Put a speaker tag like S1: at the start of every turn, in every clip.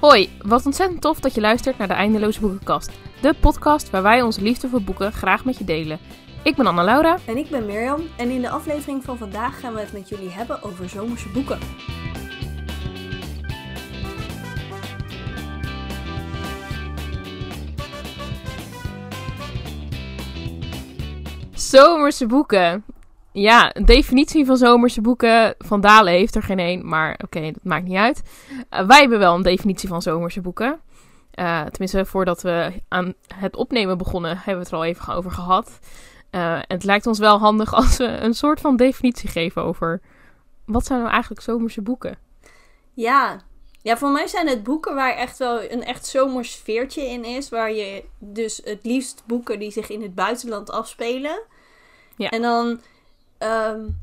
S1: Hoi, wat ontzettend tof dat je luistert naar de Eindeloze Boekenkast. De podcast waar wij onze liefde voor boeken graag met je delen. Ik ben Anna-Laura.
S2: En ik ben Mirjam en in de aflevering van vandaag gaan we het met jullie hebben over zomerse boeken.
S1: Zomerse boeken. Ja, een definitie van zomerse boeken. Van Dalen heeft er geen één, maar oké, dat maakt niet uit. Uh, wij hebben wel een definitie van zomerse boeken. Uh, tenminste, voordat we aan het opnemen begonnen, hebben we het er al even over gehad. Uh, en het lijkt ons wel handig als we een soort van definitie geven over wat zijn nou eigenlijk zomerse boeken?
S2: Ja, ja, voor mij zijn het boeken waar echt wel een echt zomers sfeertje in is. Waar je dus het liefst boeken die zich in het buitenland afspelen. Ja. En dan, um,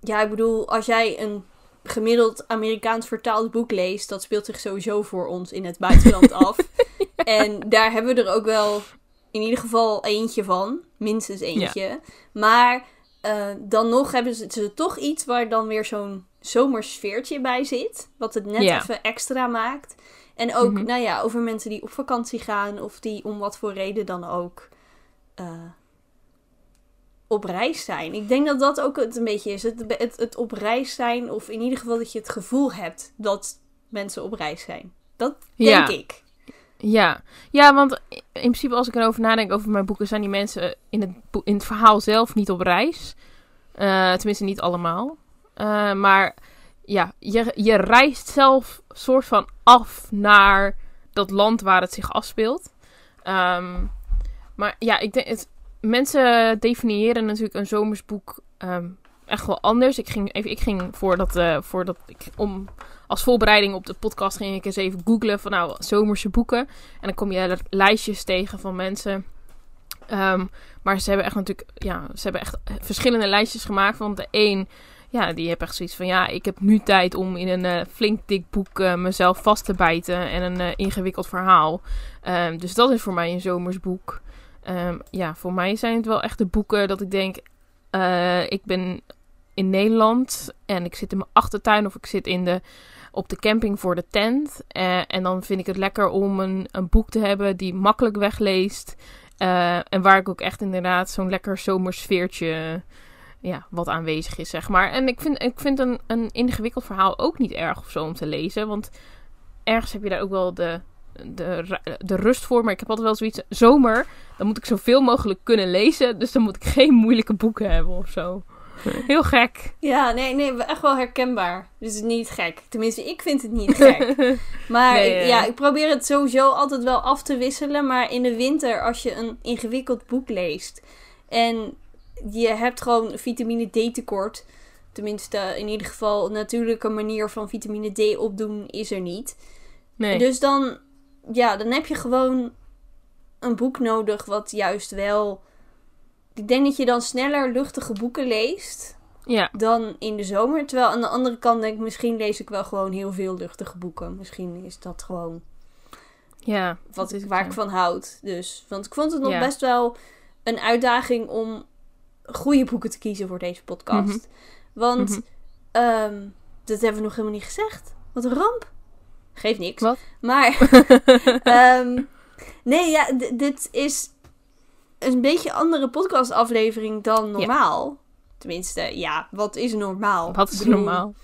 S2: ja, ik bedoel, als jij een gemiddeld Amerikaans vertaald boek leest, dat speelt zich sowieso voor ons in het buitenland af. ja. En daar hebben we er ook wel in ieder geval eentje van. Minstens eentje. Ja. Maar uh, dan nog hebben ze, ze, toch iets waar dan weer zo'n zomersfeertje bij zit. Wat het net ja. even extra maakt. En ook, mm -hmm. nou ja, over mensen die op vakantie gaan. Of die om wat voor reden dan ook uh, op reis zijn. Ik denk dat dat ook het een beetje is. Het, het, het op reis zijn. Of in ieder geval dat je het gevoel hebt dat mensen op reis zijn. Dat denk
S1: ja.
S2: ik.
S1: Ja. ja, want in principe als ik erover nadenk over mijn boeken, zijn die mensen in het, in het verhaal zelf niet op reis. Uh, tenminste, niet allemaal. Uh, maar ja, je, je reist zelf soort van af naar dat land waar het zich afspeelt. Um, maar ja, ik denk, het, mensen definiëren natuurlijk een zomersboek um, echt wel anders. Ik ging, even, ik ging voordat, uh, voordat ik om als voorbereiding op de podcast ging ik eens even googlen van nou, zomerse boeken. En dan kom je lijstjes tegen van mensen. Um, maar ze hebben echt natuurlijk, ja, ze hebben echt verschillende lijstjes gemaakt. Want de een, ja, die heeft echt zoiets van ja, ik heb nu tijd om in een uh, flink dik boek uh, mezelf vast te bijten. En een ingewikkeld verhaal. Um, dus dat is voor mij een zomersboek. Um, ja, voor mij zijn het wel echt de boeken dat ik denk, ik ben in Nederland en ik zit in mijn achtertuin of ik zit in de, op de camping voor de tent. Uh, en dan vind ik het lekker om een, een boek te hebben die makkelijk wegleest. Uh, en waar ik ook echt inderdaad zo'n lekker zomersfeertje ja, wat aanwezig is, zeg maar. En ik vind, ik vind een, een ingewikkeld verhaal ook niet erg of zo om te lezen. Want ergens heb je daar ook wel de, de, de rust voor. Maar ik heb altijd wel zoiets, zomer, dan moet ik zoveel mogelijk kunnen lezen. Dus dan moet ik geen moeilijke boeken hebben of zo. Heel gek.
S2: Ja, nee, nee, echt wel herkenbaar. Dus niet gek. Tenminste, ik vind het niet gek. Maar nee, ik, ja, ik probeer het sowieso altijd wel af te wisselen. Maar in de winter, als je een ingewikkeld boek leest en je hebt gewoon vitamine D tekort. Tenminste, in ieder geval, een natuurlijke manier van vitamine D opdoen is er niet. Nee. Dus dan, ja, dan heb je gewoon een boek nodig wat juist wel ik denk dat je dan sneller luchtige boeken leest
S1: ja.
S2: dan in de zomer. Terwijl aan de andere kant denk ik, misschien lees ik wel gewoon heel veel luchtige boeken. Misschien is dat gewoon
S1: ja,
S2: wat ik, waar ik van houd. Dus, want ik vond het nog ja. best wel een uitdaging om goede boeken te kiezen voor deze podcast. Mm -hmm. Want, mm -hmm. um, dat hebben we nog helemaal niet gezegd. Wat een ramp. Geeft niks.
S1: Wat?
S2: Maar, um, nee, ja, dit is een beetje andere podcastaflevering dan normaal. Ja. Tenminste, ja, wat is normaal?
S1: Wat is normaal?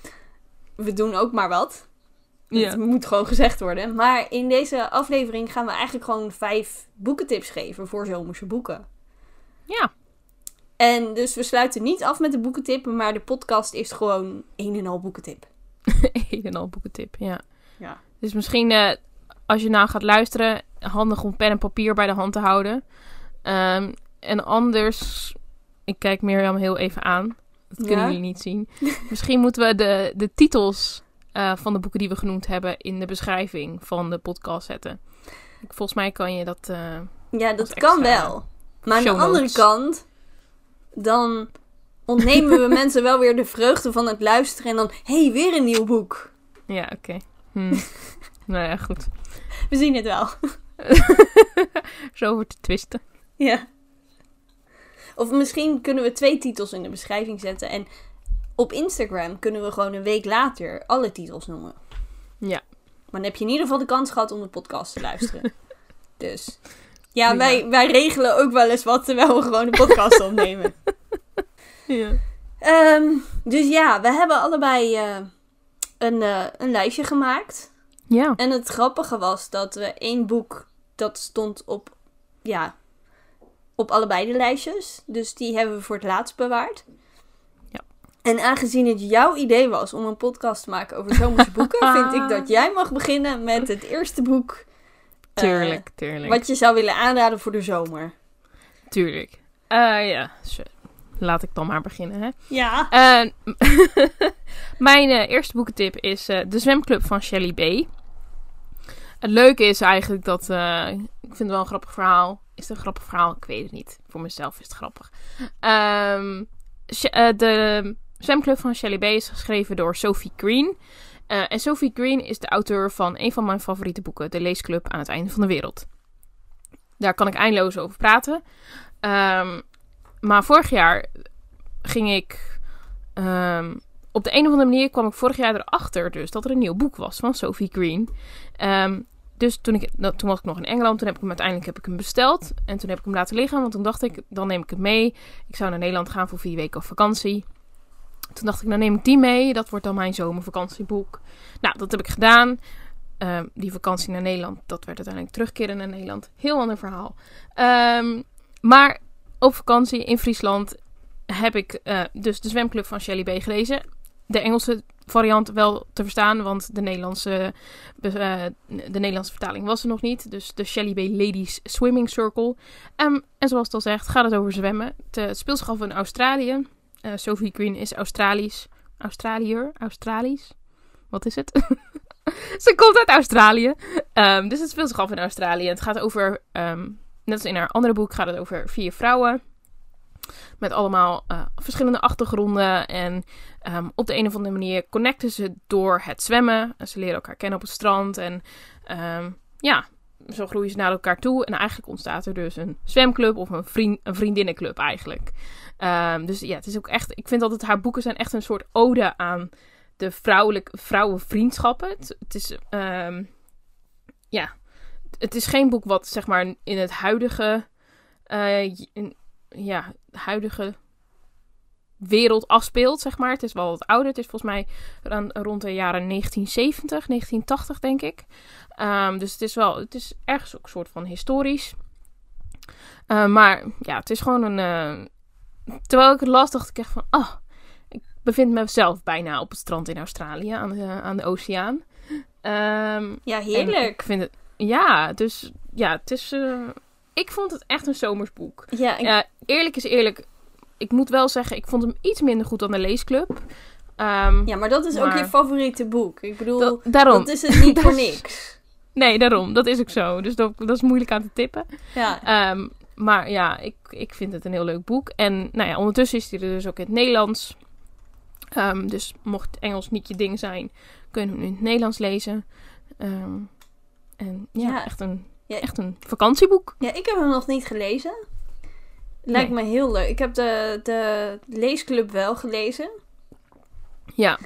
S2: We doen ook maar wat. Ja. Het moet gewoon gezegd worden. Maar in deze aflevering gaan we eigenlijk gewoon vijf boekentips geven voor zomerse boeken.
S1: Ja.
S2: En dus we sluiten niet af met de boekentip, maar de podcast is gewoon een en al boekentip.
S1: een en al boekentip, ja.
S2: Ja.
S1: Dus misschien uh, als je nou gaat luisteren, handig om pen en papier bij de hand te houden. Um, en anders, ik kijk Mirjam heel even aan. Dat kunnen ja? jullie niet zien. Misschien moeten we de, de titels uh, van de boeken die we genoemd hebben in de beschrijving van de podcast zetten. Volgens mij kan je dat. Uh,
S2: ja, dat kan wel. Maar aan de andere kant, dan ontnemen we mensen wel weer de vreugde van het luisteren en dan, hé, hey, weer een nieuw boek.
S1: Ja, oké. Okay. Hm. nou ja, goed.
S2: We zien het wel.
S1: Zo over te twisten.
S2: Ja. Of misschien kunnen we twee titels in de beschrijving zetten. En op Instagram kunnen we gewoon een week later alle titels noemen.
S1: Ja.
S2: Maar dan heb je in ieder geval de kans gehad om de podcast te luisteren. dus ja, wij, wij regelen ook wel eens wat terwijl we gewoon een podcast opnemen. Ja. Ehm, dus ja, we hebben allebei uh, een, uh, een lijstje gemaakt. Ja. En het grappige was dat we één boek, dat stond op, ja, op allebei de lijstjes. Dus die hebben we voor het laatst bewaard. Ja. En aangezien het jouw idee was om een podcast te maken over zomerse boeken, vind ik dat jij mag beginnen met het eerste boek.
S1: Eh, tuurlijk, tuurlijk.
S2: Wat je zou willen aanraden voor de zomer.
S1: Tuurlijk. Uh, ja, laat ik dan maar beginnen. Hè?
S2: Ja.
S1: Uh, mijn eerste boekentip is De Zwemclub van Shelley B. Het leuke is eigenlijk dat. ik vind het wel een grappig verhaal. Is het een grappig verhaal? Ik weet het niet. Voor mezelf is het grappig. Um, de zwemclub van Shelley B is geschreven door Sophie Green. En Sophie Green is de auteur van een van mijn favoriete boeken, De Leesclub aan het einde van de wereld. Daar kan ik eindeloos over praten. Um, maar vorig jaar ging ik. Um, op de een of andere manier kwam ik vorig jaar erachter dus dat er een nieuw boek was van Sophie Green. Um, dus toen, ik, toen was ik nog in Engeland. Toen heb ik hem uiteindelijk heb ik hem besteld. En toen heb ik hem laten liggen. Want toen dacht ik, dan neem ik het mee. Ik zou naar Nederland gaan voor vier weken op vakantie. Toen dacht ik, dan neem ik die mee. Dat wordt dan mijn zomervakantieboek. Nou, dat heb ik gedaan. Um, die vakantie naar Nederland, dat werd uiteindelijk terugkeren naar Nederland. Heel ander verhaal. Maar op vakantie in Friesland heb ik uh, dus de zwemclub van Shelly B gelezen. De Engelse variant wel te verstaan, want de Nederlandse, uh, de Nederlandse vertaling was er nog niet. Dus de Shelly B Ladies Swimming Circle. En zoals het al zegt, gaat het over zwemmen. Het speelt zich af in Australië. Sophie Green is Australisch. Australiër? Australisch? Wat is het? Ze komt uit Australië. Um, dus het speelt zich af in Australië. Het gaat over, um, net als in haar andere boek, gaat het over vier vrouwen. Met allemaal uh, verschillende achtergronden. En um, op de een of andere manier connecten ze door het zwemmen. En ze leren elkaar kennen op het strand. En um, ja, zo groeien ze naar elkaar toe. En eigenlijk ontstaat er dus een zwemclub of een, vriend, een vriendinnenclub eigenlijk. Um, dus ja, het is ook echt. Ik vind altijd haar boeken zijn echt een soort ode aan de vrouwelijke vrouwenvriendschappen. Het, is. Ja. Het is geen boek wat zeg maar in het huidige. Uh, in, ja, huidige wereld afspeelt, zeg maar. Het is wel wat ouder. Het is volgens mij rond de jaren 1970, 1980, denk ik. Um, dus het is wel, het is ergens ook een soort van historisch. Uh, maar ja, het is gewoon een. Uh, terwijl ik het las, dacht ik echt van. Oh, ik bevind mezelf bijna op het strand in Australië, aan de, aan de oceaan. Um,
S2: ja, heerlijk.
S1: Ik vind het. Ja, dus ja, het is. Uh, ik vond het echt een zomersboek. Ja, ik... eerlijk is eerlijk ik moet wel zeggen, ik vond hem iets minder goed dan de leesclub. Um,
S2: ja, maar dat is ook je favoriete boek. Ik bedoel, dat, daarom. dat is het niet voor niks.
S1: Nee, daarom. Dat is ook zo. Dus dat, dat is moeilijk aan te tippen. Ja. Um, maar ja, ik, ik vind het een heel leuk boek. En nou ja, ondertussen is hij er dus ook in het Nederlands. Um, dus mocht Engels niet je ding zijn, kun je hem nu in het Nederlands lezen. En ja, ja, Echt, een, ja, echt een vakantieboek.
S2: Ja, ik heb hem nog niet gelezen. Lijkt me heel leuk. Ik heb de, de leesclub wel gelezen.
S1: Ja.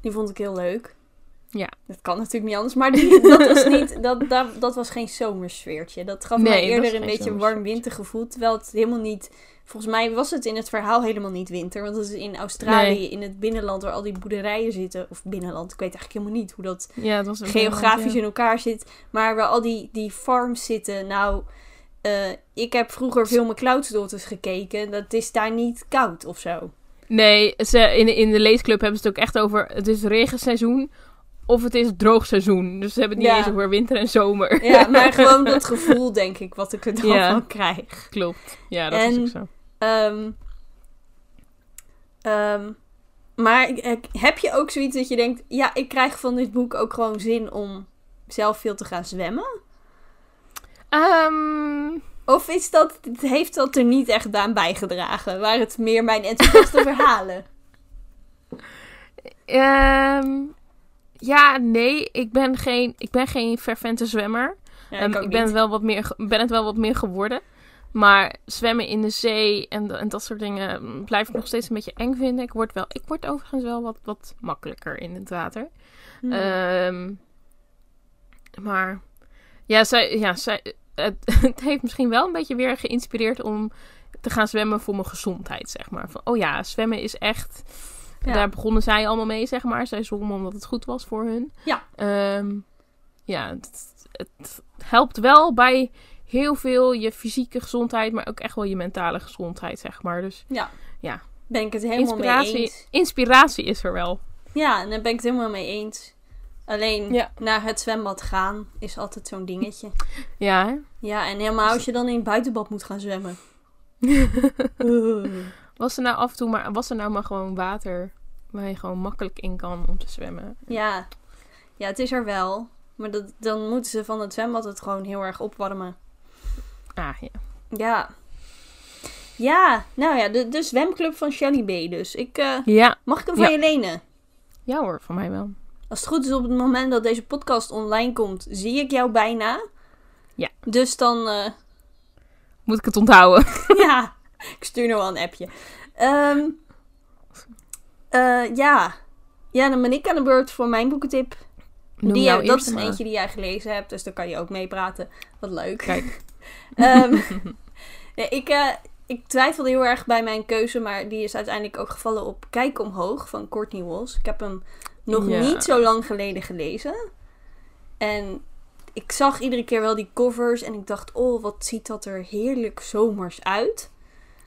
S2: Die vond ik heel leuk.
S1: Ja.
S2: Dat kan natuurlijk niet anders. Maar die, dat, was niet, dat, dat, dat was geen zomersfeertje. Dat gaf mij eerder een beetje een warm wintergevoel. Terwijl het helemaal niet... Volgens mij was het in het verhaal helemaal niet winter. Want het is in Australië, in het binnenland waar al die boerderijen zitten. Of binnenland, ik weet eigenlijk helemaal niet hoe dat, ja, dat geografisch in elkaar zit. Maar waar al die, die farms zitten. Nou, uh, ik heb vroeger veel mijn Cloudsdaughters gekeken. Dat is daar niet koud of zo.
S1: Nee, ze, in, in de leesclub hebben ze het ook echt over... Het is regenseizoen of het is droogseizoen. Dus ze hebben het niet eens over winter en zomer.
S2: Ja, maar gewoon dat gevoel, denk ik, wat ik er dan ja. van krijg.
S1: Klopt. Ja, dat is ook zo.
S2: Um, um, maar heb je ook zoiets dat je denkt... Ja, ik krijg van dit boek ook gewoon zin om zelf veel te gaan zwemmen?
S1: Um...
S2: Of is dat, heeft dat er niet echt aan bijgedragen? Waar het meer mijn enthousiaste verhalen?
S1: Um, ja, nee. Ik ben geen, ik ben geen fervente zwemmer. Ja, ik, um, ik ben, het wel wat meer, ben het wel wat meer geworden. Maar zwemmen in de zee en, en dat soort dingen blijf ik nog steeds een beetje eng vinden. Ik word, wel, ik word overigens wel wat, wat makkelijker in het water. Hmm. Maar ja, zij, ja zij, het, het, heeft misschien wel een beetje weer geïnspireerd om te gaan zwemmen voor mijn gezondheid, zeg maar. Van, oh ja, zwemmen is echt... Daar begonnen zij allemaal mee, zeg maar. Zij zwommen omdat het goed was voor hun.
S2: Ja.
S1: Um, ja, het, het, helpt wel bij heel veel je fysieke gezondheid, maar ook echt wel je mentale gezondheid, zeg maar. Dus
S2: ja,
S1: ja.
S2: ben ik het helemaal
S1: inspiratie,
S2: mee eens.
S1: Inspiratie is er wel.
S2: Ja, en daar ben ik het helemaal mee eens. Alleen naar het zwembad gaan is altijd zo'n dingetje.
S1: Ja, hè?
S2: Ja, en helemaal als je dan in het buitenbad moet gaan zwemmen.
S1: was er nou af en toe maar, was er nou maar gewoon water waar je gewoon makkelijk in kan om te zwemmen?
S2: Ja, ja het is er wel. Maar dat, dan moeten ze van het zwembad het gewoon heel erg opwarmen.
S1: Ah, ja.
S2: Ja. Ja, nou ja, de, de zwemclub van Shelly B. Dus ik, uh,
S1: ja.
S2: mag ik hem van je lenen?
S1: Ja hoor, van mij wel.
S2: Als het goed is op het moment dat deze podcast online komt, zie ik jou bijna.
S1: Ja.
S2: Dus dan... Uh...
S1: Moet ik het onthouden?
S2: ja, ik stuur nog wel een appje. Um, uh, ja. ja, dan ben ik aan de beurt voor mijn boekentip.
S1: Noem
S2: die, dat is
S1: maar.
S2: eentje die jij gelezen hebt, dus daar kan je ook mee praten. Wat leuk.
S1: Kijk.
S2: um, nee, ik, uh, ik twijfelde heel erg bij mijn keuze, maar die is uiteindelijk ook gevallen op Kijk Omhoog van Courtney Walls. Ik heb hem nog
S1: Ja.
S2: niet zo lang geleden gelezen. En ik zag iedere keer wel die covers en ik dacht, oh, wat ziet dat er heerlijk zomers uit.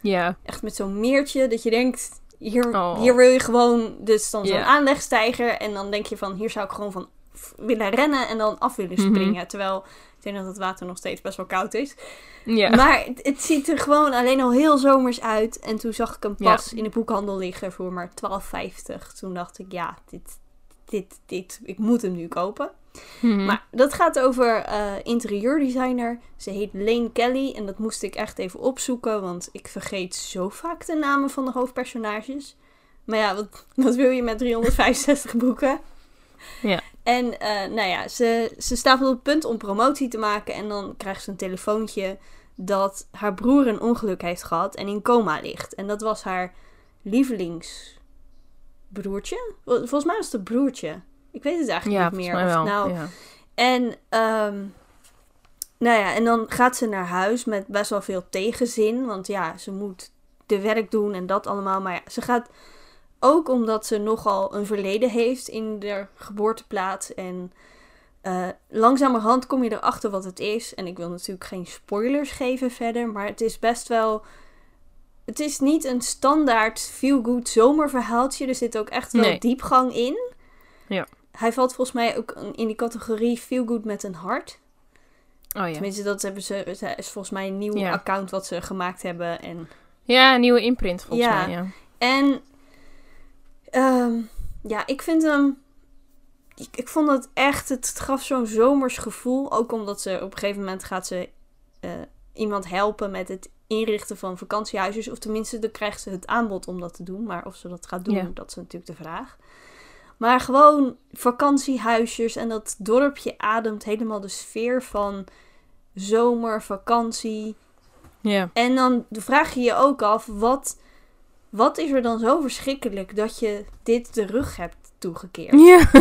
S1: Ja.
S2: Echt met zo'n meertje dat je denkt, hier,
S1: Oh.
S2: hier wil je gewoon, dus dan zo'n aanlegstijger. En dan denk je van, hier zou ik gewoon van willen rennen en dan af willen
S1: Mhm.
S2: springen. Terwijl ik denk dat het water nog steeds best wel koud is.
S1: Ja.
S2: Maar het, het ziet er gewoon alleen al heel zomers uit. En toen zag ik hem
S1: Ja.
S2: pas in de boekhandel liggen voor maar 12,50. Toen dacht ik, ja, dit, dit, dit, ik moet hem nu kopen.
S1: Mhm.
S2: Maar dat gaat over eh interieurdesigner. Ze heet Lane Kelly. En dat moest ik echt even opzoeken. Want ik vergeet zo vaak de namen van de hoofdpersonages. Maar ja, wat, wat wil je met 365 boeken?
S1: Ja.
S2: En eh, nou ja, ze, ze staat op het punt om promotie te maken. En dan krijgt ze een telefoontje dat haar broer een ongeluk heeft gehad en in coma ligt. En dat was haar lievelingsbroertje. Vol- Volgens mij was het een broertje. Ik weet het eigenlijk
S1: ja,
S2: niet meer. of nou,
S1: ja.
S2: en, ehm, nou ja, en dan gaat ze naar huis met best wel veel tegenzin. Want ja, ze moet de werk doen en dat allemaal. Maar ja, ze gaat ook omdat ze nogal een verleden heeft in de geboorteplaats. En eh, langzamerhand kom je erachter wat het is. En ik wil natuurlijk geen spoilers geven verder. Maar het is best wel... Het is niet een standaard feel-good zomerverhaaltje. Er zit ook echt wel
S1: Nee.
S2: diepgang in.
S1: Ja.
S2: Hij valt volgens mij ook in die categorie feel-good met een hart.
S1: Oh ja.
S2: Tenminste, dat hebben ze, is volgens mij een nieuw
S1: Ja.
S2: account wat ze gemaakt hebben. En,
S1: Ja, een nieuwe imprint volgens
S2: Ja.
S1: mij, ja.
S2: en ehm, ja, ik vind hem... Ik, ik vond het echt, het gaf zo'n zomers gevoel. Ook omdat ze op een gegeven moment gaat ze eh, iemand helpen met het inrichten van vakantiehuisjes. Of tenminste, dan krijgt ze het aanbod om dat te doen. Maar of ze dat gaat doen,
S1: Ja.
S2: dat is natuurlijk de vraag. Maar gewoon vakantiehuisjes en dat dorpje ademt helemaal de sfeer van zomer, vakantie.
S1: Ja.
S2: En dan vraag je je ook af, wat, wat is er dan zo verschrikkelijk dat je dit de rug hebt toegekeerd?
S1: Ja.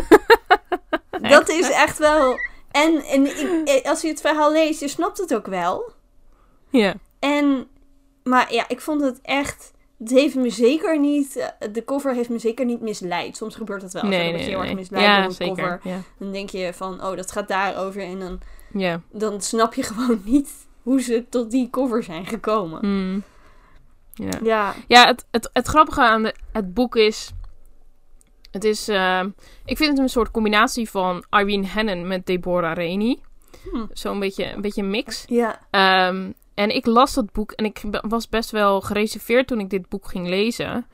S2: Dat is echt wel... En, en ik, eh, als je het verhaal leest, je snapt het ook wel.
S1: Ja.
S2: En, maar ja, ik vond het echt... Het heeft me zeker niet... eh, De cover heeft me zeker niet misleid. Soms gebeurt dat wel. Je
S1: Nee,
S2: dan
S1: nee,
S2: heel erg misleid
S1: Ja,
S2: door een
S1: zeker.
S2: cover.
S1: Ja.
S2: Dan denk je van, oh, dat gaat daarover. En dan,
S1: Ja.
S2: dan snap je gewoon niet hoe ze tot die cover zijn gekomen.
S1: Hmm. Ja.
S2: Ja,
S1: Ja, het, het, het grappige aan de, het boek is... Het is... eh, ik vind het een soort combinatie van Irene Hannon met Deborah Rainey.
S2: Hm.
S1: Zo'n beetje, een beetje mix.
S2: ja,
S1: Ehm, en ik las dat boek en ik was best wel gereserveerd toen ik dit boek ging lezen.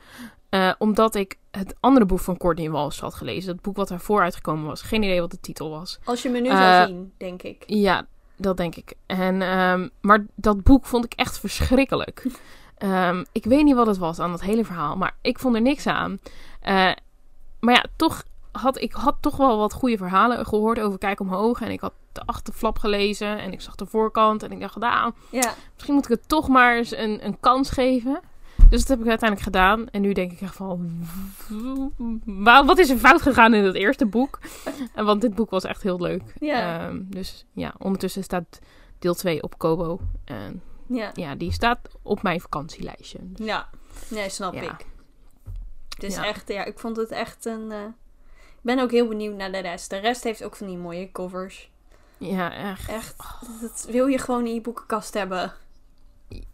S1: Eh, omdat ik het andere boek van Courtney Walsh had gelezen. Het boek wat daarvoor uitgekomen was. Geen idee wat de titel was.
S2: als je me nu
S1: Eh,
S2: zou zien, denk ik.
S1: Ja, dat denk ik. En, ehm, maar dat boek vond ik echt verschrikkelijk. Ehm, ik weet niet wat het was aan dat hele verhaal, maar ik vond er niks aan. Eh, maar ja, toch had ik had toch wel wat goede verhalen gehoord over Kijk Omhoog. En ik had de achterflap gelezen en ik zag de voorkant. En ik dacht, nou,
S2: Ja,
S1: misschien moet ik het toch maar eens een, een kans geven. Dus dat heb ik uiteindelijk gedaan. En nu denk ik echt van... Wat is er fout gegaan in het eerste boek? Want dit boek was echt heel leuk.
S2: Ja.
S1: Ehm, dus ja, ondertussen staat deel 2 op Kobo. En
S2: Ja.
S1: ja, die staat op mijn vakantielijstje. Dus
S2: Ja. Nee, snap
S1: Ja.
S2: ik. Het is
S1: Ja.
S2: echt, ja, ik vond het echt een... eh, ben ook heel benieuwd naar de rest. De rest heeft ook van die mooie covers.
S1: Ja, echt.
S2: Echt, dat wil je gewoon in je boekenkast hebben.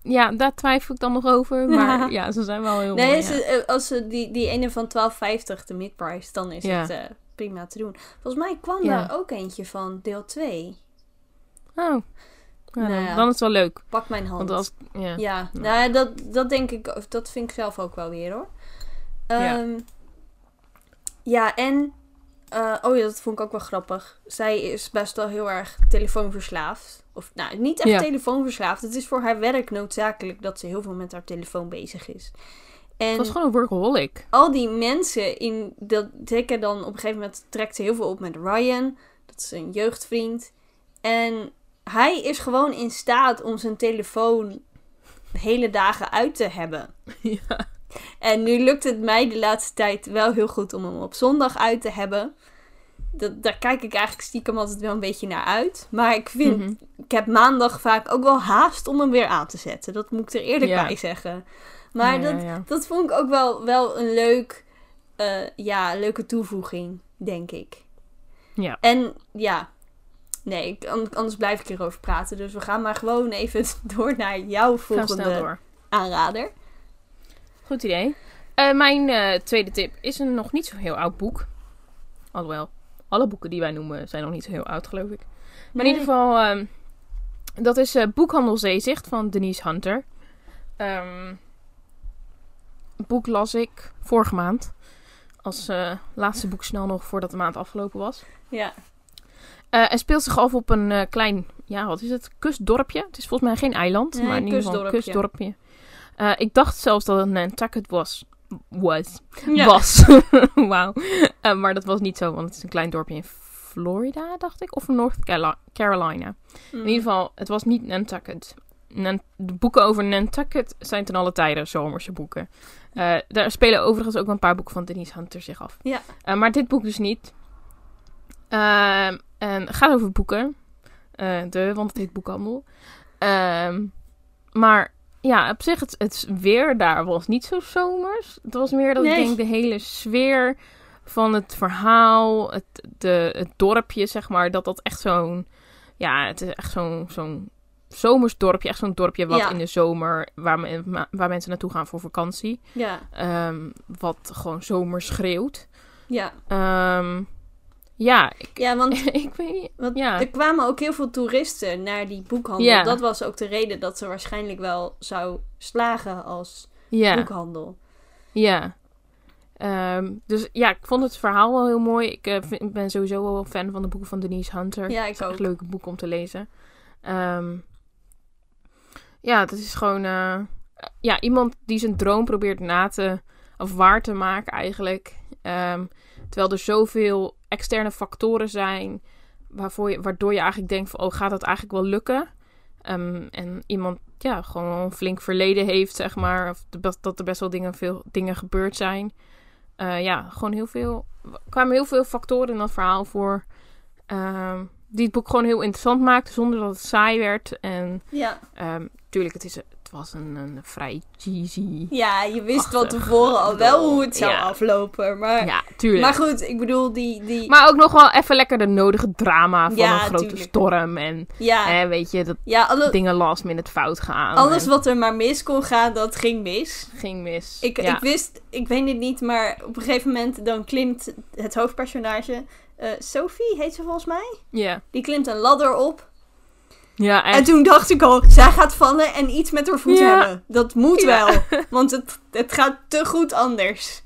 S1: Ja, daar twijfel ik dan nog over. Maar ja, ze zijn wel heel
S2: Nee,
S1: mooi.
S2: ze- eh, als ze die, die ene van 12,50, de midprice, dan is
S1: Ja.
S2: het eh, prima te doen. Volgens mij kwam daar ook eentje van deel 2.
S1: Oh. Ja,
S2: Nou
S1: dan, is het wel leuk.
S2: Pak mijn hand.
S1: Want als... Ja.
S2: Ja, nou, dat, dat denk ik, dat vind ik zelf ook wel weer hoor.
S1: Ja.
S2: Ehm, ja, en, eh, oh ja, dat vond ik ook wel grappig. Zij is best wel heel erg telefoonverslaafd. Of nou, niet echt
S1: Ja.
S2: telefoonverslaafd. Het is voor haar werk noodzakelijk dat ze heel veel met haar telefoon bezig is. En
S1: Het was gewoon een workaholic.
S2: al die mensen in dat zeker dan op een gegeven moment trekt ze heel veel op met Ryan. Dat is een jeugdvriend. En hij is gewoon in staat om zijn telefoon hele dagen uit te hebben.
S1: ja.
S2: En nu lukt het mij de laatste tijd wel heel goed om hem op zondag uit te hebben. Dat, daar kijk ik eigenlijk stiekem altijd wel een beetje naar uit. Maar ik vind,
S1: Mhm.
S2: ik heb maandag vaak ook wel haast om hem weer aan te zetten. Dat moet ik er eerlijk
S1: Ja.
S2: bij zeggen. Maar
S1: Ja,
S2: dat,
S1: ja,
S2: dat vond ik ook wel, wel een leuk, eh, ja, leuke toevoeging, denk ik.
S1: Ja.
S2: En ja, nee, anders blijf ik hierover praten. Dus we gaan maar gewoon even door naar jouw volgende aanrader.
S1: Goed idee. Eh, mijn eh, tweede tip is een nog niet zo heel oud boek. Alhoewel, alle boeken die wij noemen zijn nog niet zo heel oud, geloof ik. Maar in ieder geval, ehm, dat is eh, Boekhandel Zeezicht van Denise Hunter. Het boek las ik vorige maand. Als laatste boek snel nog voordat de maand afgelopen was.
S2: Ja,
S1: en speelt zich af op een klein, ja, wat is het? Kustdorpje. Het is volgens mij geen eiland,
S2: Nee,
S1: maar in ieder geval een
S2: kustdorpje.
S1: Eh, ik dacht zelfs dat het Nantucket was. Was.
S2: Ja.
S1: Was. Wauw. Eh, maar dat was niet zo, want het is een klein dorpje in Florida, dacht ik. Of North Carolina.
S2: Mm.
S1: In ieder geval, het was niet Nantucket. Nan- de boeken over Nantucket zijn ten alle tijden zomerse boeken. Eh, daar spelen overigens ook een paar boeken van Denise Hunter zich af.
S2: Ja.
S1: Maar dit boek dus niet. Ehm, en het gaat over boeken. De, want het heet boekhandel. Ehm, maar ja, op zich, het, het weer daar was niet zo zomers. Het was meer dat
S2: Nee.
S1: ik denk de hele sfeer van het verhaal, het, de, het dorpje, zeg maar, dat dat echt zo'n, ja, het is echt zo'n, zo'n zomers dorpje. Echt zo'n dorpje wat
S2: Ja.
S1: in de zomer, waar, me- ma- waar mensen naartoe gaan voor vakantie.
S2: Ja,
S1: Ehm, wat gewoon zomer schreeuwt.
S2: ja.
S1: Ehm, ja, ik,
S2: Ja, want,
S1: ik weet niet.
S2: want
S1: Ja.
S2: er kwamen ook heel veel toeristen naar die boekhandel.
S1: Ja.
S2: Dat was ook de reden dat ze waarschijnlijk wel zou slagen als
S1: Ja,
S2: boekhandel.
S1: ja. Ehm, dus ja, ik vond het verhaal wel heel mooi. Ik eh, vind- ben sowieso wel een fan van de boeken van Denise Hunter.
S2: Ja,
S1: Het
S2: ik
S1: is echt
S2: ook.
S1: leuke boeken om te lezen. Ehm, ja, dat is gewoon eh, ja, iemand die zijn droom probeert na te of waar te maken eigenlijk. Ehm, terwijl er zoveel externe factoren zijn waarvoor je, waardoor je eigenlijk denkt van oh gaat dat eigenlijk wel lukken? Ehm, en iemand ja gewoon een flink verleden heeft zeg maar of dat er best wel dingen veel dingen gebeurd zijn. Eh, ja, gewoon heel veel er kwamen heel veel factoren in dat verhaal voor. ehm, die het boek gewoon heel interessant maakte zonder dat het saai werd. En
S2: Ja.
S1: ehm tuurlijk, het, is, was een, een vrij cheesy.
S2: ja, je wist van tevoren al wel hoe het zou
S1: Ja.
S2: aflopen. Maar,
S1: Ja, tuurlijk.
S2: maar goed, ik bedoel, die... die
S1: Maar ook nog wel even lekker de nodige drama van
S2: Ja,
S1: een grote
S2: tuurlijk.
S1: storm. En
S2: ja,
S1: eh, weet je, dat
S2: ja alle,
S1: dingen last minute fout gaan.
S2: alles
S1: en
S2: wat er maar mis kon gaan, dat ging mis.
S1: ging mis.
S2: Ik, ik wist, ik weet het niet, maar op een gegeven moment dan klimt het hoofdpersonage, eh, Sophie heet ze volgens mij,
S1: ja.
S2: die klimt een ladder op.
S1: ja, echt.
S2: En toen dacht ik al, zij gaat vallen en iets met haar voet
S1: Ja.
S2: hebben. Dat moet
S1: Ja.
S2: wel, want het, het gaat te goed anders.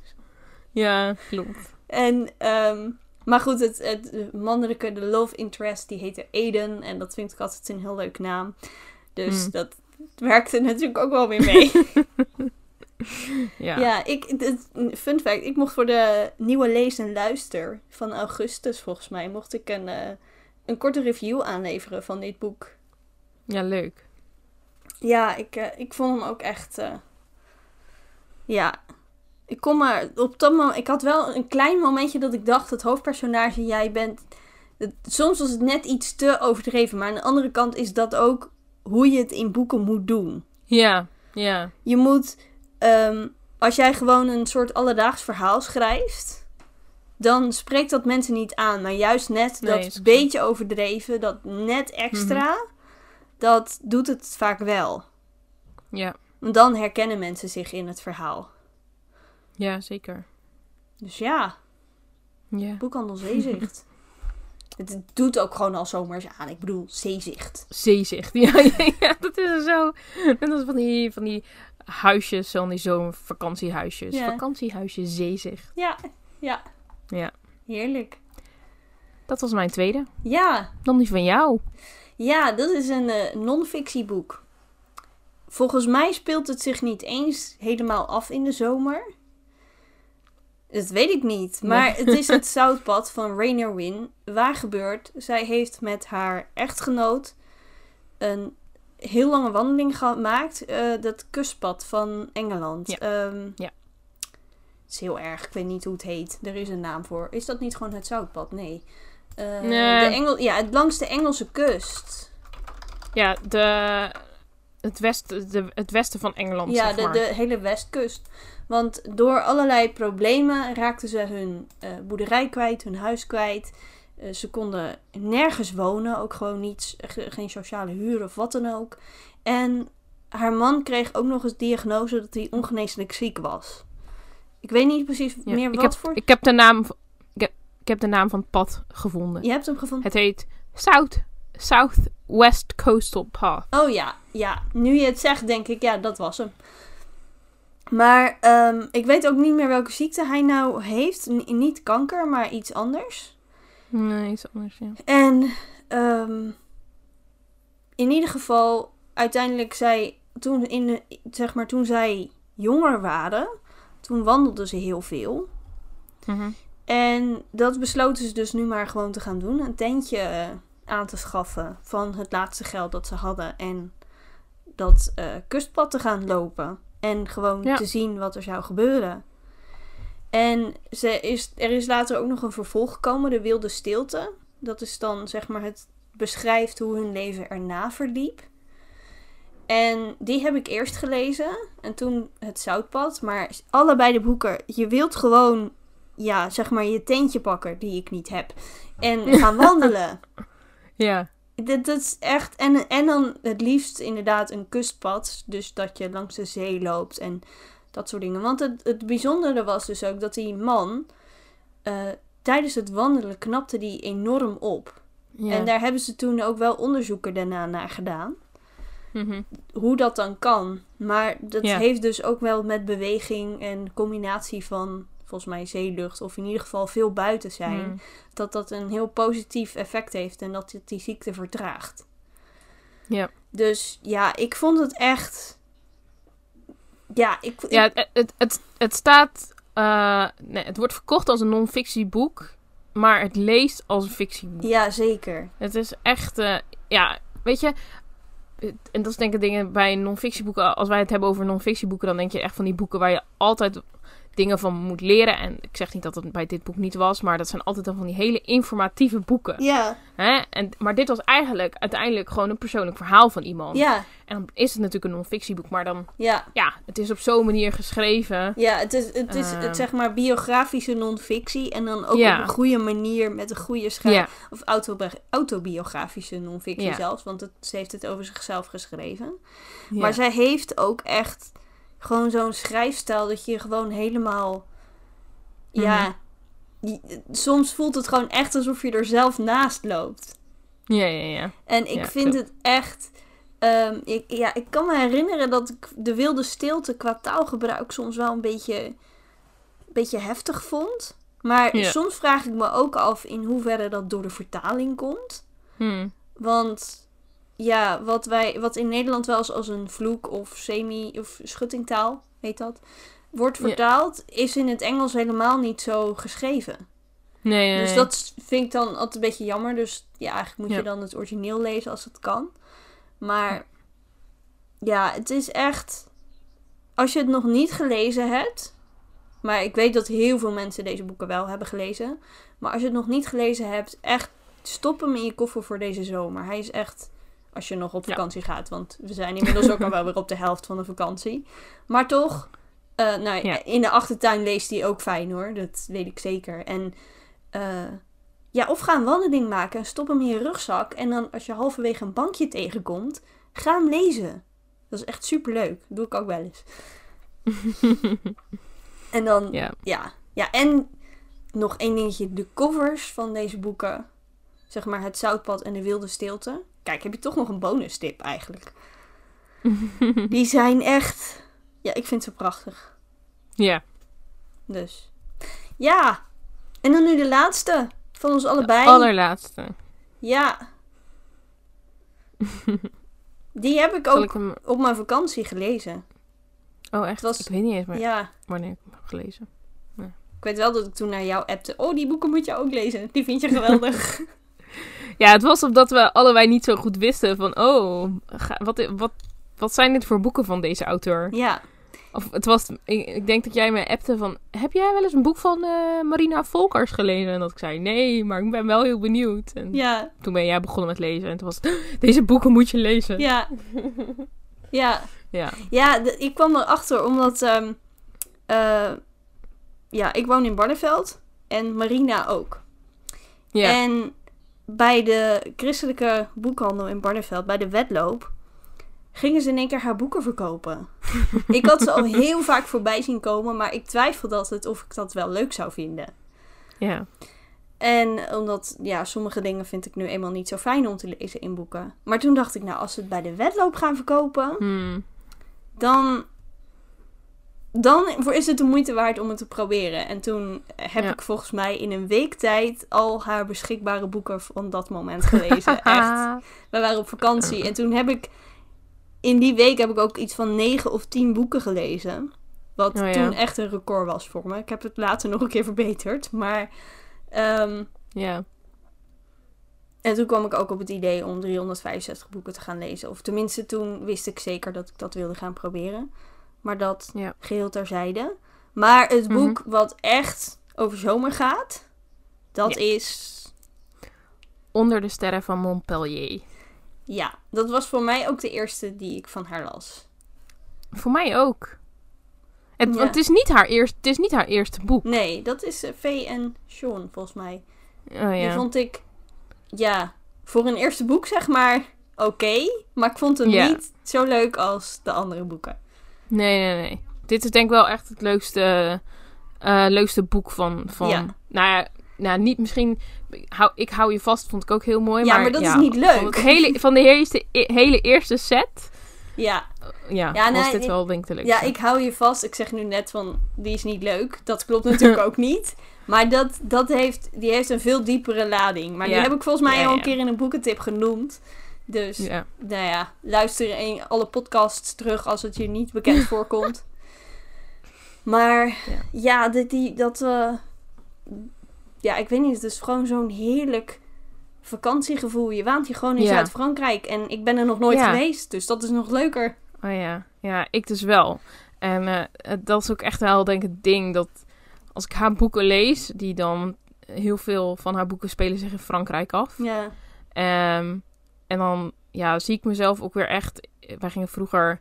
S1: Ja, klopt.
S2: En, ehm, maar goed, het, het mannelijke, de love interest, die heette Aiden. En dat vind ik altijd een heel leuk naam. Dus
S1: Mm.
S2: dat werkte natuurlijk ook wel weer mee.
S1: Ja.
S2: Ja, ik, het, fun fact, ik mocht voor de nieuwe Lees en Luister van augustus volgens mij, mocht ik een, eh, een korte review aanleveren van dit boek.
S1: Ja, leuk.
S2: Ja, ik, eh, ik vond hem ook echt, eh, Ja. Ik kom maar op dat moment. Ik had wel een klein momentje dat ik dacht: het hoofdpersonage, jij bent. Het, soms was het net iets te overdreven. Maar aan de andere kant is dat ook hoe je het in boeken moet doen.
S1: Ja, ja.
S2: Je moet. ehm, als jij gewoon een soort alledaags verhaal schrijft. Dan spreekt dat mensen niet aan. Maar juist net
S1: Nee,
S2: dat beetje overdreven, dat net extra.
S1: Mhm.
S2: Dat doet het vaak wel.
S1: Ja,
S2: dan herkennen mensen zich in het verhaal.
S1: ja zeker.
S2: Dus ja,
S1: Ja.
S2: boekhandel Zeezicht. het doet ook gewoon al zomers aan. Ik bedoel, Zeezicht.
S1: Zeezicht. Ja, ja, ja, dat is zo. En dat is van die, van die huisjes, van die zo'n vakantiehuisjes.
S2: Ja.
S1: Vakantiehuisje Zeezicht.
S2: Ja, ja.
S1: Ja.
S2: Heerlijk.
S1: Dat was mijn tweede.
S2: Ja,
S1: Dan die van jou.
S2: Ja dat is een eh, non-fictieboek. Volgens mij speelt het zich niet eens helemaal af in de zomer. Dat weet ik niet. Maar
S1: Nee.
S2: het is het zoutpad van Rainier Win. Waar gebeurt? Zij heeft met haar echtgenoot een heel lange wandeling gemaakt. eh, dat kustpad van Engeland.
S1: Ja.
S2: Ehm,
S1: Ja.
S2: Het is heel erg. Ik weet niet hoe het heet. Er is een naam voor. Is dat niet gewoon het zoutpad? Nee. Eh,
S1: Nee.
S2: De Engel, ja, het langs de Engelse kust.
S1: Ja, de, het, west, de, het westen van Engeland,
S2: Ja,
S1: zeg
S2: de,
S1: maar.
S2: de hele westkust. Want door allerlei problemen raakten ze hun eh, boerderij kwijt, hun huis kwijt. Eh, ze konden nergens wonen, ook gewoon niets, ge- geen sociale huur of wat dan ook. En haar man kreeg ook nog eens diagnose dat hij ongeneeslijk ziek was. Ik weet niet precies
S1: Ja,
S2: meer
S1: ik
S2: wat
S1: heb,
S2: voor...
S1: Ik heb de naam, ik heb, ik heb de naam van het pad gevonden.
S2: Je hebt hem gevonden?
S1: Het heet South, South West Coastal Path.
S2: Oh ja, ja. Nu je het zegt, denk ik, ja, dat was hem. Maar ehm, ik weet ook niet meer welke ziekte hij nou heeft. N- niet kanker, maar iets anders.
S1: Nee, iets anders, ja.
S2: En ehm, in ieder geval, uiteindelijk zij, toen, in de, zeg maar, toen zij jonger waren, toen wandelden ze heel veel.
S1: Mhm.
S2: En dat besloten ze dus nu maar gewoon te gaan doen. Een tentje eh, aan te schaffen van het laatste geld dat ze hadden. En dat eh, kustpad te gaan lopen. En gewoon
S1: Ja.
S2: te zien wat er zou gebeuren. En ze is, er is later ook nog een vervolg gekomen, De Wilde Stilte. Dat is dan zeg maar het beschrijft hoe hun leven erna verliep. En die heb ik eerst gelezen. En toen Het Zoutpad. Maar allebei de boeken, je wilt gewoon ja, zeg maar je tentje pakken die ik niet heb. En gaan wandelen.
S1: Ja,
S2: dat, dat is echt. En, en dan het liefst inderdaad een kustpad. Dus dat je langs de zee loopt en dat soort dingen. Want het, het bijzondere was dus ook dat die man. eh, tijdens het wandelen knapte die enorm op.
S1: ja.
S2: En daar hebben ze toen ook wel onderzoeken daarna naar gedaan.
S1: Mhm.
S2: Hoe dat dan kan. Maar dat
S1: Ja.
S2: heeft dus ook wel met beweging en combinatie van. Volgens mij zeelucht, of in ieder geval veel buiten zijn.
S1: Mhm.
S2: dat dat een heel positief effect heeft en dat het die ziekte vertraagt.
S1: Ja.
S2: Dus ja, ik vond het echt. Ja, ik. ik-
S1: Ja, het, het, het, staat... eh, nee, het wordt verkocht als een non-fictieboek, maar het leest als een fictieboek.
S2: ja, zeker.
S1: Het is echt... eh, ja, weet je... En dat is denk ik dingen bij non-fictieboeken. Als wij het hebben over non-fictieboeken, dan denk je echt van die boeken waar je altijd dingen van moet leren. En ik zeg niet dat het bij dit boek niet was, maar dat zijn altijd dan van die hele informatieve boeken.
S2: Ja,
S1: Hè? En, maar dit was eigenlijk uiteindelijk gewoon een persoonlijk verhaal van iemand.
S2: ja,
S1: En dan is het natuurlijk een non-fictieboek, maar dan,
S2: ja.
S1: ja, het is op zo'n manier geschreven.
S2: Ja, het is, het is
S1: Ehm.
S2: het, zeg maar biografische non-fictie. En dan ook
S1: Ja.
S2: op een goede manier met een goede schrijf.
S1: Ja,
S2: Of autobi- autobiografische non-fictie
S1: Ja.
S2: zelfs. Want het, ze heeft het over zichzelf geschreven. Maar zij heeft ook echt gewoon zo'n schrijfstijl dat je gewoon helemaal. Ja. je- soms voelt het gewoon echt alsof je er zelf naast loopt.
S1: ja, ja, ja.
S2: En ik
S1: Ja,
S2: vind het echt. ehm, ik, ja, ik kan me herinneren dat ik de wilde stilte qua taalgebruik soms wel een beetje, een beetje heftig vond. Maar
S1: Ja.
S2: soms vraag ik me ook af in hoeverre dat door de vertaling komt.
S1: Hm.
S2: Want ja, wat, wij, wat in Nederland wel eens als een vloek of semi- of schuttingtaal, heet dat, wordt
S1: Ja.
S2: vertaald, is in het Engels helemaal niet zo geschreven.
S1: Nee, nee,
S2: Dus dat vind ik dan altijd een beetje jammer. Dus ja, eigenlijk moet
S1: Ja.
S2: je dan het origineel lezen als het kan. Maar ja, het is echt. als je het nog niet gelezen hebt. Maar ik weet dat heel veel mensen deze boeken wel hebben gelezen. Maar als je het nog niet gelezen hebt, echt stop hem in je koffer voor deze zomer. Hij is echt, als je nog op vakantie gaat. Want we zijn inmiddels ook al wel weer op de helft van de vakantie. Maar toch, uh, nou, ja. in de achtertuin leest hij ook fijn hoor. Dat weet ik zeker. En uh, ja, of ga een wandeling maken en stop hem in je rugzak. En dan als je halverwege een bankje tegenkomt, ga hem lezen. Dat is echt super leuk. doe ik ook wel eens. en dan, ja. ja. Ja, en nog één dingetje. De covers van deze boeken. Zeg maar Het Zoutpad en de Wilde Stilte. Kijk, heb je toch nog een bonus tip eigenlijk. Die zijn echt... Ja, ik vind ze prachtig.
S1: Ja.
S2: Dus. Ja. En dan nu de laatste. Van ons allebei.
S1: De allerlaatste.
S2: Ja. Die heb ik ook op mijn vakantie gelezen.
S1: Oh, echt? Was... Ik weet niet eens meer ja. wanneer ik hem heb gelezen.
S2: Ik weet wel dat ik toen naar jou appte. Oh, die boeken moet je ook lezen. Die vind je geweldig.
S1: ja, het was omdat we allebei niet zo goed wisten van... Oh, wat, wat, wat zijn dit voor boeken van deze auteur?
S2: Ja.
S1: Of het was, ik, ik, denk dat jij me appte van, heb jij wel eens een boek van uh, Marina Volkers gelezen? En dat ik zei, nee, maar ik ben wel heel benieuwd. En
S2: ja.
S1: toen ben jij begonnen met lezen en toen was deze boeken moet je lezen.
S2: Ja. ja.
S1: Ja.
S2: Ja, ik kwam erachter omdat, um, uh, ja, ik woon in Barneveld en Marina ook. Ja. En bij de christelijke boekhandel in Barneveld, bij de wedloop, gingen ze in één keer haar boeken verkopen. ik had ze al heel vaak voorbij zien komen, maar ik twijfelde altijd of ik dat wel leuk zou vinden.
S1: Ja.
S2: En omdat, ja, sommige dingen vind ik nu eenmaal niet zo fijn om te lezen in boeken. Maar toen dacht ik, nou, als ze het bij de wedloop gaan verkopen,
S1: hmm.
S2: dan, dan is het de moeite waard om het te proberen. En toen heb ik volgens mij in een week tijd al haar beschikbare boeken van dat moment gelezen. Echt. We waren op vakantie en toen heb ik in die week heb ik ook iets van negen of tien boeken gelezen. Wat oh, toen echt een record was voor me. Ik heb het later nog een keer verbeterd. Maar um,
S1: ja.
S2: En toen kwam ik ook op het idee om 365 boeken te gaan lezen. Of tenminste, toen wist ik zeker dat ik dat wilde gaan proberen. Maar dat ja. geheel terzijde. Maar het mhm. boek wat echt over zomer gaat, dat is...
S1: Onder de sterren van Montpellier.
S2: Ja, dat was voor mij ook de eerste die ik van haar las.
S1: Voor mij ook. Het, het is, niet haar eerst, het is niet haar eerste boek.
S2: Nee, dat is uh, Faye en Sean, volgens mij.
S1: Oh, ja.
S2: Die vond ik, ja, voor een eerste boek zeg maar oké. maar ik vond het niet zo leuk als de andere boeken.
S1: Nee, nee, nee. Dit is denk ik wel echt het leukste, uh, leukste boek van, van ja. nou ja, nou, niet misschien. Hou, ik hou je vast, vond ik ook heel mooi.
S2: Ja,
S1: maar,
S2: dat is niet leuk. Van,
S1: het hele, van de eerste, hele eerste set.
S2: Ja.
S1: Ja, ja was dit wel denk ik leukste.
S2: Ja, ik hou je vast. Ik zeg nu net van, die is niet leuk. Dat klopt natuurlijk ook niet. Maar dat, dat heeft, die heeft een veel diepere lading. Maar die heb ik volgens mij al een keer in een boekentip genoemd. Dus, nou ja, luister een, alle podcasts terug als het je niet bekend voorkomt. Maar ja, die, dat... Uh, ja, ik weet niet. Het is gewoon zo'n heerlijk vakantiegevoel. Je waant je gewoon in Zuid-Frankrijk. En ik ben er nog nooit geweest. Dus dat is nog leuker.
S1: Oh ja, ja, ik dus wel. En uh, dat is ook echt wel, denk ik, het ding. Dat als ik haar boeken lees, die dan heel veel van haar boeken spelen zich in Frankrijk af.
S2: Ja.
S1: Um, en dan ja, zie ik mezelf ook weer echt. Wij gingen vroeger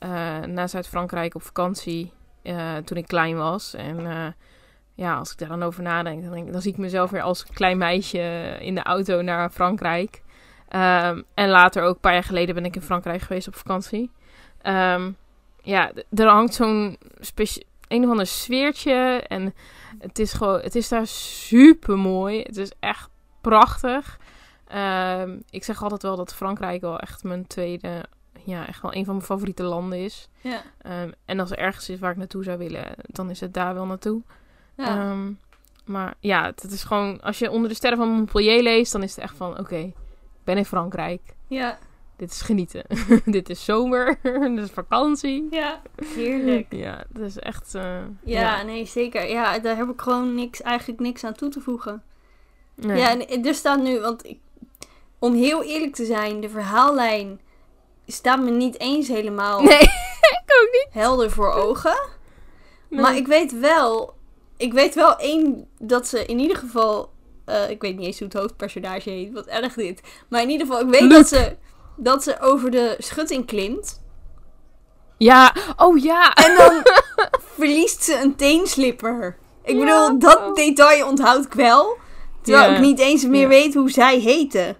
S1: uh, naar Zuid-Frankrijk op vakantie. Uh, toen ik klein was. En ja, als ik daar dan over nadenk, dan, zie ik mezelf weer als klein meisje in de auto naar Frankrijk. Um, en later ook, een paar jaar geleden, ben ik in Frankrijk geweest op vakantie. Um, ja, er hangt zo'n een of ander sfeertje. En het is gewoon, het is daar super mooi. Het is echt prachtig. Um, ik zeg altijd wel dat Frankrijk wel echt mijn tweede, ja, echt wel een van mijn favoriete landen is.
S2: Ja.
S1: en als er ergens is waar ik naartoe zou willen, dan is het daar wel naartoe. Ja. Um, maar ja, het, is gewoon, als je onder de sterren van Montpellier leest, dan is het echt van, oké, ik ben in Frankrijk.
S2: Ja.
S1: Dit is genieten. dit is zomer, dit is vakantie.
S2: Ja, heerlijk.
S1: Ja, dat is echt... Uh,
S2: ja, nee, zeker. Ja, daar heb ik gewoon niks, eigenlijk niks aan toe te voegen. Nee. Ja, en er staat nu, want ik, om heel eerlijk te zijn, de verhaallijn staat me niet eens helemaal
S1: nee, ik ook niet.
S2: helder voor ogen. Maar ik weet wel, ik weet wel één dat ze in ieder geval, eh, ik weet niet eens hoe het hoofdpersonage heet, wat erg dit. Maar in ieder geval, ik weet
S1: Luke.
S2: dat ze, dat ze over de schutting klimt.
S1: Ja, oh ja.
S2: En dan verliest ze een teenslipper. Ik
S1: Ja.
S2: bedoel, dat detail onthoud ik wel. Terwijl
S1: Ja.
S2: ik niet eens meer
S1: Ja.
S2: weet hoe zij heette.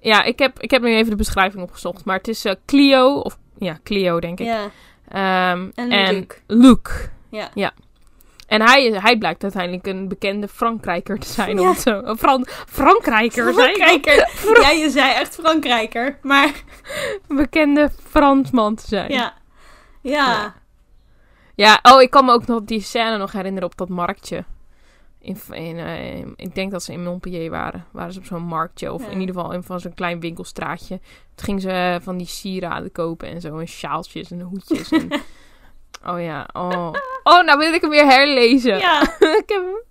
S1: Ja, ik heb, ik heb nu even de beschrijving opgezocht. Maar het is eh, Clio, of ja, Clio denk ik.
S2: Ja,
S1: Ehm,
S2: En
S1: en
S2: Luke.
S1: Luke.
S2: ja.
S1: En hij, is- hij blijkt uiteindelijk een bekende Frankrijker te zijn.
S2: Ja.
S1: Het zo, Fran Frankrijker.
S2: Frankrijker. Ja, je zei echt Frankrijker. Maar
S1: Een bekende Fransman te zijn.
S2: ja. Ja.
S1: Ja, oh, ik kan me ook nog die scène nog herinneren op dat marktje. In, in, eh, ik denk dat ze in Montpellier waren. Waren ze op zo'n marktje. Of
S2: Ja.
S1: in ieder geval in van zo'n klein winkelstraatje. Toen gingen ze eh, van die sieraden kopen en zo. En sjaaltjes en hoedjes. En... oh ja, oh. Oh, nou wil ik hem weer herlezen.
S2: Ja.
S1: ik heb hem...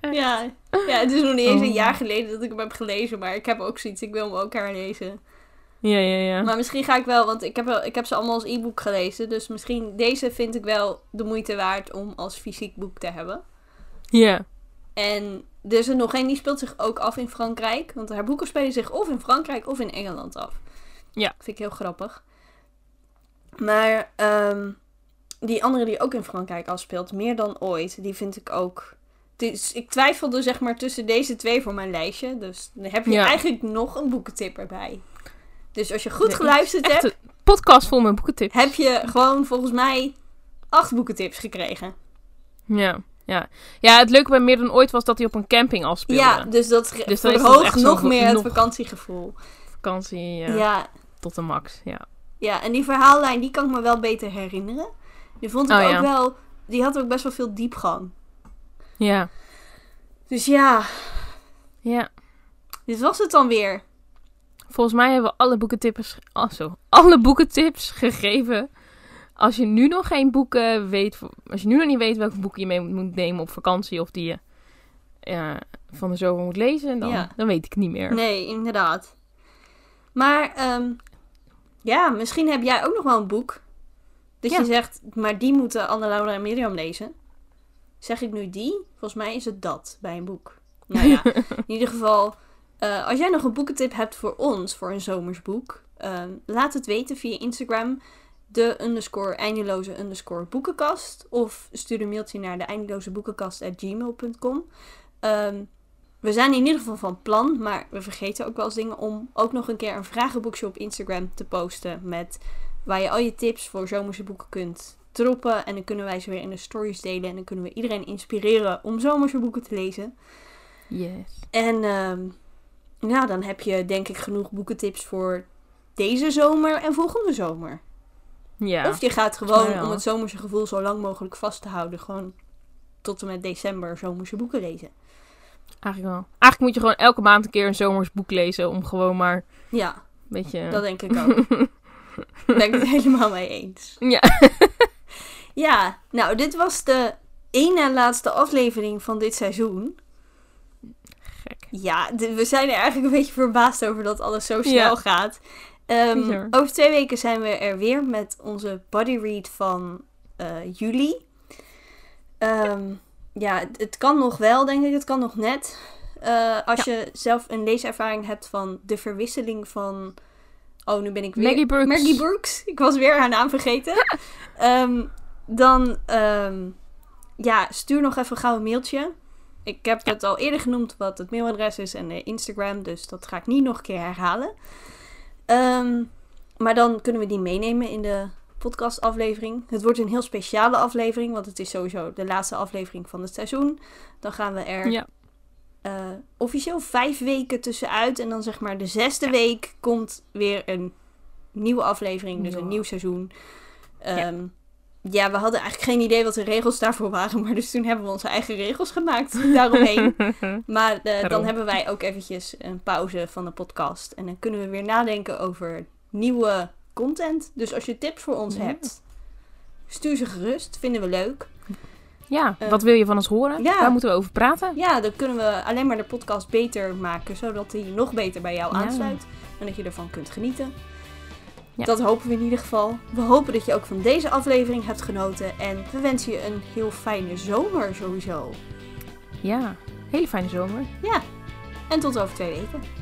S1: echt-
S2: Ja. ja, het is nog niet eens een
S1: Oh.
S2: jaar geleden dat ik hem heb gelezen. Maar ik heb ook zoiets, ik wil hem ook herlezen.
S1: Ja, ja, ja.
S2: Maar misschien ga ik wel, want ik heb, wel, ik heb ze allemaal als e-book gelezen. Dus misschien deze vind ik wel de moeite waard om als fysiek boek te hebben.
S1: Ja.
S2: En er is er nog één, die speelt zich ook af in Frankrijk. Want haar boeken spelen zich of in Frankrijk of in Engeland af.
S1: Ja.
S2: Dat vind ik heel grappig. Maar ehm, die andere die ook in Frankrijk afspeelt, meer dan ooit, die vind ik ook... Dus ik twijfelde zeg maar tussen deze twee voor mijn lijstje. Dus dan heb je
S1: Ja.
S2: eigenlijk nog een boekentip erbij. Dus als je goed
S1: Nee,
S2: geluisterd hebt,
S1: podcast vol met boekentips.
S2: heb je gewoon volgens mij acht boekentips gekregen.
S1: Ja, ja. Ja, het leuke bij Meer dan Ooit was dat hij op een camping afspeelde.
S2: Ja, dus dat
S1: Dus
S2: verhoogt
S1: zo
S2: nog meer het
S1: nog-
S2: vakantiegevoel.
S1: Vakantie ja,
S2: Ja.
S1: tot de max. Ja.
S2: ja, en die verhaallijn die kan ik me wel beter herinneren. Die vond ik
S1: Oh,
S2: ook
S1: ja.
S2: wel, die had ook best wel veel diepgang.
S1: Ja.
S2: Dus ja,
S1: Ja.
S2: dit was het dan weer.
S1: Volgens mij hebben we alle boekentips, oh, zo, alle boekentips gegeven. Als je nu nog geen boeken weet, als je nu nog niet weet welke boeken je mee moet- nemen op vakantie of die je van de zomer moet lezen, dan,
S2: Ja.
S1: dan weet ik niet meer.
S2: Nee, inderdaad. Maar ehm, ja, misschien heb jij ook nog wel een boek. Dat
S1: Ja.
S2: je zegt, maar die moeten Anne, Laura en Mirjam lezen. Zeg ik nu die? Volgens mij is het dat bij een boek. Nou ja, in ieder geval, eh, als jij nog een boekentip hebt voor ons, voor een zomersboek, ehm, laat het weten via Instagram. De underscore eindeloze underscore boekenkast. Of stuur een mailtje naar de eindeloze boekenkast at gmail.com. Ehm, we zijn in ieder geval van plan, maar we vergeten ook wel eens dingen om ook nog een keer een vragenboekje op Instagram te posten. Met waar je al je tips voor zomerse boeken kunt droppen. En dan kunnen wij ze weer in de stories delen. En dan kunnen we iedereen inspireren om zomerse boeken te lezen.
S1: Yes.
S2: En ehm, ja, dan heb je denk ik genoeg boekentips voor deze zomer en volgende zomer.
S1: Ja.
S2: Of je gaat gewoon,
S1: ja.
S2: om het zomerse gevoel zo lang mogelijk vast te houden, gewoon tot en met december zomerse boeken lezen.
S1: Eigenlijk wel. Eigenlijk moet je gewoon elke maand een keer een zomers boek lezen om gewoon maar een
S2: Ja,
S1: beetje...
S2: dat denk ik ook. Ben ik het helemaal mee eens.
S1: Ja.
S2: Ja, nou, dit was de één na laatste aflevering van dit seizoen.
S1: Gek.
S2: Ja, we zijn er eigenlijk een beetje verbaasd over dat alles zo snel
S1: Ja.
S2: gaat. Ehm, over twee weken zijn we er weer met onze body read van eh, juli. Ehm, ja, het, het kan nog wel, denk ik. Het kan nog net. Eh, als je zelf een leeservaring hebt van de verwisseling van... Oh, nu ben ik weer...
S1: Maggie Brooks.
S2: Maggie Brooks. Ik was weer haar naam vergeten. Ehm, dan ja, stuur nog even gauw een mailtje. Ik heb het al eerder genoemd wat het mailadres is en de Instagram. Dus dat ga ik niet nog een keer herhalen. Ehm, maar dan kunnen we die meenemen in de podcastaflevering. Het wordt een heel speciale aflevering. Want het is sowieso de laatste aflevering van het seizoen. Dan gaan we er
S1: Ja.
S2: eh, officieel vijf weken tussenuit. En dan zeg maar de zesde week komt weer een nieuwe aflevering. Dus
S1: Ja.
S2: een nieuw seizoen. Ehm, ja. we hadden eigenlijk geen idee wat de regels daarvoor waren. Maar dus toen hebben we onze eigen regels gemaakt daaromheen. Maar eh, dan hebben wij ook eventjes een pauze van de podcast. En dan kunnen we weer nadenken over nieuwe content. Dus als je tips voor ons
S1: Ja.
S2: hebt, stuur ze gerust. Vinden we leuk.
S1: Ja,
S2: Eh,
S1: wat wil je van ons horen?
S2: ja.
S1: Waar moeten we over praten?
S2: Ja, dan kunnen we alleen maar de podcast beter maken. Zodat die nog beter bij jou
S1: Ja.
S2: aansluit. En dat je ervan kunt genieten. Dat hopen we in ieder geval. We hopen dat je ook van deze aflevering hebt genoten. En we wensen je een heel fijne zomer sowieso.
S1: Ja, hele fijne zomer.
S2: Ja. En tot over twee weken.